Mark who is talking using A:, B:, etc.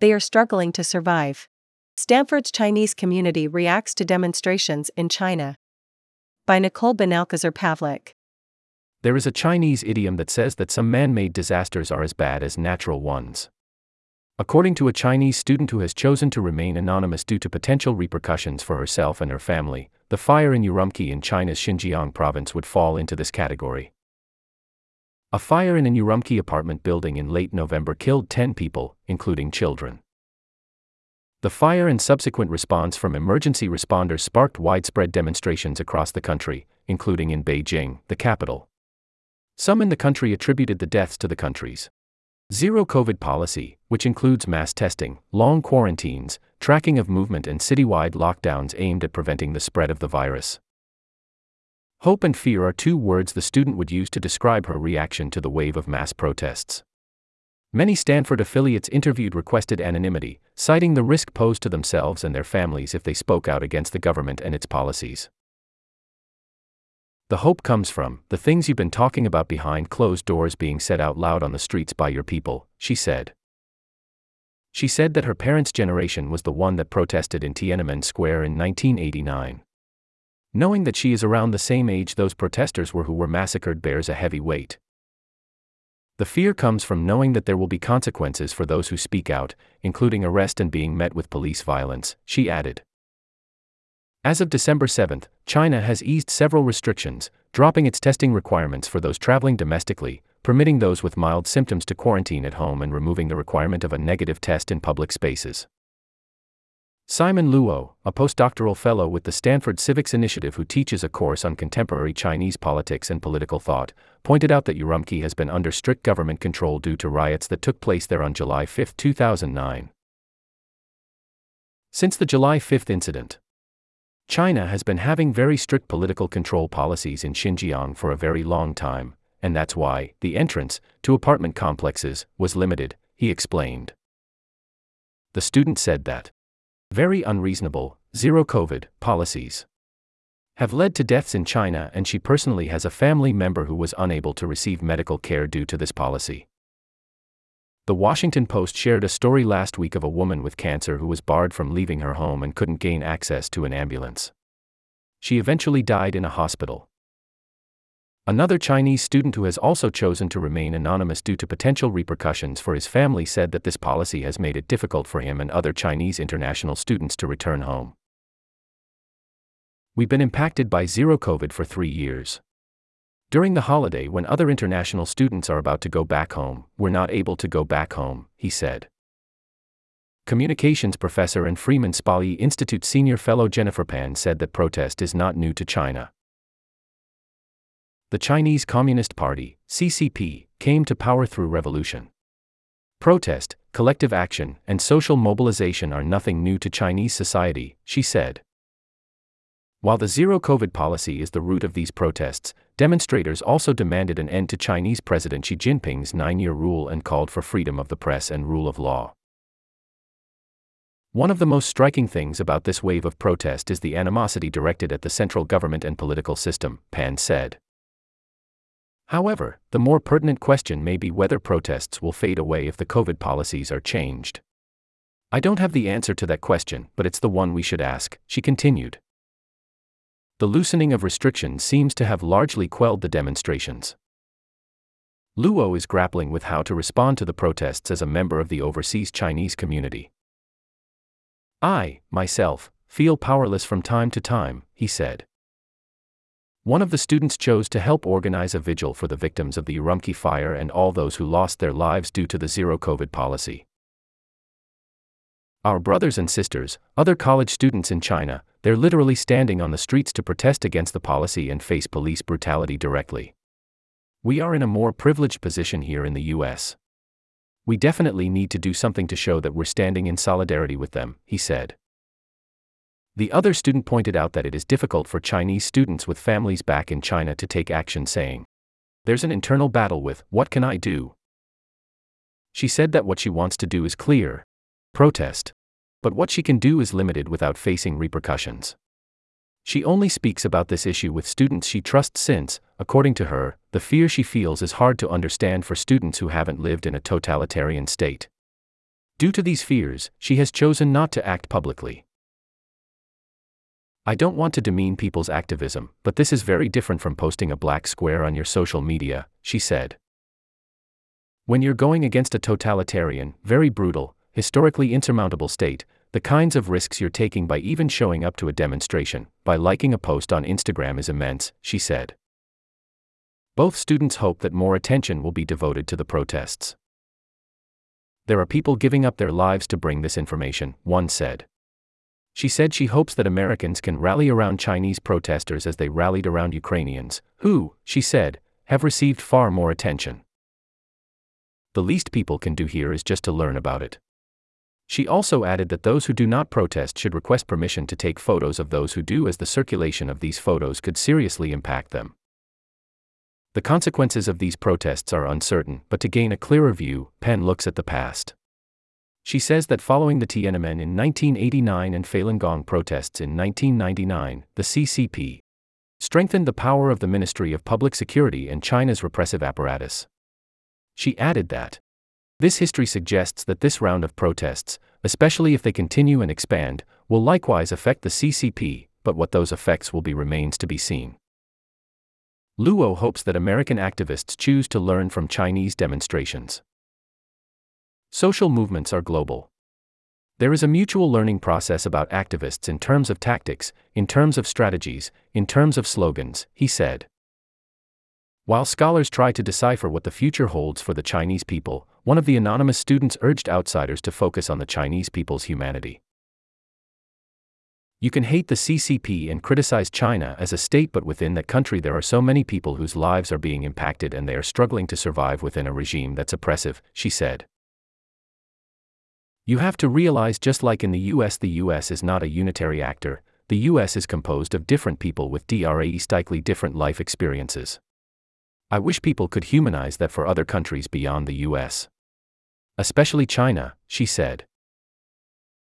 A: They are struggling to survive. Stanford's Chinese community reacts to demonstrations in China. By Nicole Benalcazar Pavlik.
B: There is a Chinese idiom that says that some man made disasters are as bad as natural ones. According to a Chinese student who has chosen to remain anonymous due to potential repercussions for herself and her family, the fire in Urumqi in China's Xinjiang province would fall into this category. A fire in an Urumqi apartment building in late November killed 10 people, including children. The fire and subsequent response from emergency responders sparked widespread demonstrations across the country, including in Beijing, the capital. Some in the country attributed the deaths to the country's Zero COVID policy, which includes mass testing, long quarantines, tracking of movement, and citywide lockdowns aimed at preventing the spread of the virus. Hope and fear are two words the student would use to describe her reaction to the wave of mass protests. Many Stanford affiliates interviewed requested anonymity, citing the risk posed to themselves and their families if they spoke out against the government and its policies. The hope comes from the things you've been talking about behind closed doors being said out loud on the streets by your people, she said. She said that her parents' generation was the one that protested in Tiananmen Square in 1989. Knowing that she is around the same age those protesters were who were massacred bears a heavy weight. The fear comes from knowing that there will be consequences for those who speak out, including arrest and being met with police violence, she added. As of December 7, China has eased several restrictions, dropping its testing requirements for those traveling domestically, permitting those with mild symptoms to quarantine at home and removing the requirement of a negative test in public spaces. Simon Luo, a postdoctoral fellow with the Stanford Civics Initiative who teaches a course on contemporary Chinese politics and political thought, pointed out that Urumqi has been under strict government control due to riots that took place there on July 5, 2009. Since the July 5 incident, China has been having very strict political control policies in Xinjiang for a very long time, and that's why the entrance to apartment complexes was limited, he explained. The student said that very unreasonable, zero COVID policies have led to deaths in China, and she personally has a family member who was unable to receive medical care due to this policy. The Washington Post shared a story last week of a woman with cancer who was barred from leaving her home and couldn't gain access to an ambulance. She eventually died in a hospital. Another Chinese student who has also chosen to remain anonymous due to potential repercussions for his family said that this policy has made it difficult for him and other Chinese international students to return home. We've been impacted by zero COVID for three years. During the holiday, when other international students are about to go back home, we're not able to go back home, he said. Communications professor and Freeman Spogli Institute senior fellow Jennifer Pan said that protest is not new to China. The Chinese Communist Party, CCP, came to power through revolution. Protest, collective action, and social mobilization are nothing new to Chinese society, she said. While the zero COVID policy is the root of these protests, demonstrators also demanded an end to Chinese President Xi Jinping's nine year rule and called for freedom of the press and rule of law. One of the most striking things about this wave of protest is the animosity directed at the central government and political system, Pan said. However, the more pertinent question may be whether protests will fade away if the COVID policies are changed. I don't have the answer to that question, but it's the one we should ask, she continued the loosening of restrictions seems to have largely quelled the demonstrations. Luo is grappling with how to respond to the protests as a member of the overseas Chinese community. I, myself, feel powerless from time to time, he said. One of the students chose to help organize a vigil for the victims of the Urumqi fire and all those who lost their lives due to the zero COVID policy. Our brothers and sisters, other college students in China, they're literally standing on the streets to protest against the policy and face police brutality directly. We are in a more privileged position here in the US. We definitely need to do something to show that we're standing in solidarity with them, he said. The other student pointed out that it is difficult for Chinese students with families back in China to take action, saying, There's an internal battle with, what can I do? She said that what she wants to do is clear protest. But what she can do is limited without facing repercussions. She only speaks about this issue with students she trusts since, according to her, the fear she feels is hard to understand for students who haven't lived in a totalitarian state. Due to these fears, she has chosen not to act publicly. I don't want to demean people's activism, but this is very different from posting a black square on your social media, she said. When you're going against a totalitarian, very brutal, historically insurmountable state, the kinds of risks you're taking by even showing up to a demonstration, by liking a post on Instagram is immense, she said. Both students hope that more attention will be devoted to the protests. There are people giving up their lives to bring this information, one said. She said she hopes that Americans can rally around Chinese protesters as they rallied around Ukrainians, who, she said, have received far more attention. The least people can do here is just to learn about it. She also added that those who do not protest should request permission to take photos of those who do, as the circulation of these photos could seriously impact them. The consequences of these protests are uncertain, but to gain a clearer view, Pan looks at the past. She says that following the Tiananmen in 1989 and Falun Gong protests in 1999, the CCP strengthened the power of the Ministry of Public Security and China's repressive apparatus. She added that this history suggests that this round of protests, especially if they continue and expand, will likewise affect the CCP, but what those effects will be remains to be seen. Luo hopes that American activists choose to learn from Chinese demonstrations. Social movements are global. There is a mutual learning process about activists in terms of tactics, in terms of strategies, in terms of slogans, he said. While scholars try to decipher what the future holds for the Chinese people, one of the anonymous students urged outsiders to focus on the Chinese people's humanity. You can hate the CCP and criticize China as a state, but within that country, there are so many people whose lives are being impacted and they are struggling to survive within a regime that's oppressive, she said. You have to realize just like in the US, the US is not a unitary actor, the US is composed of different people with drastically different life experiences. I wish people could humanize that for other countries beyond the US. Especially China, she said.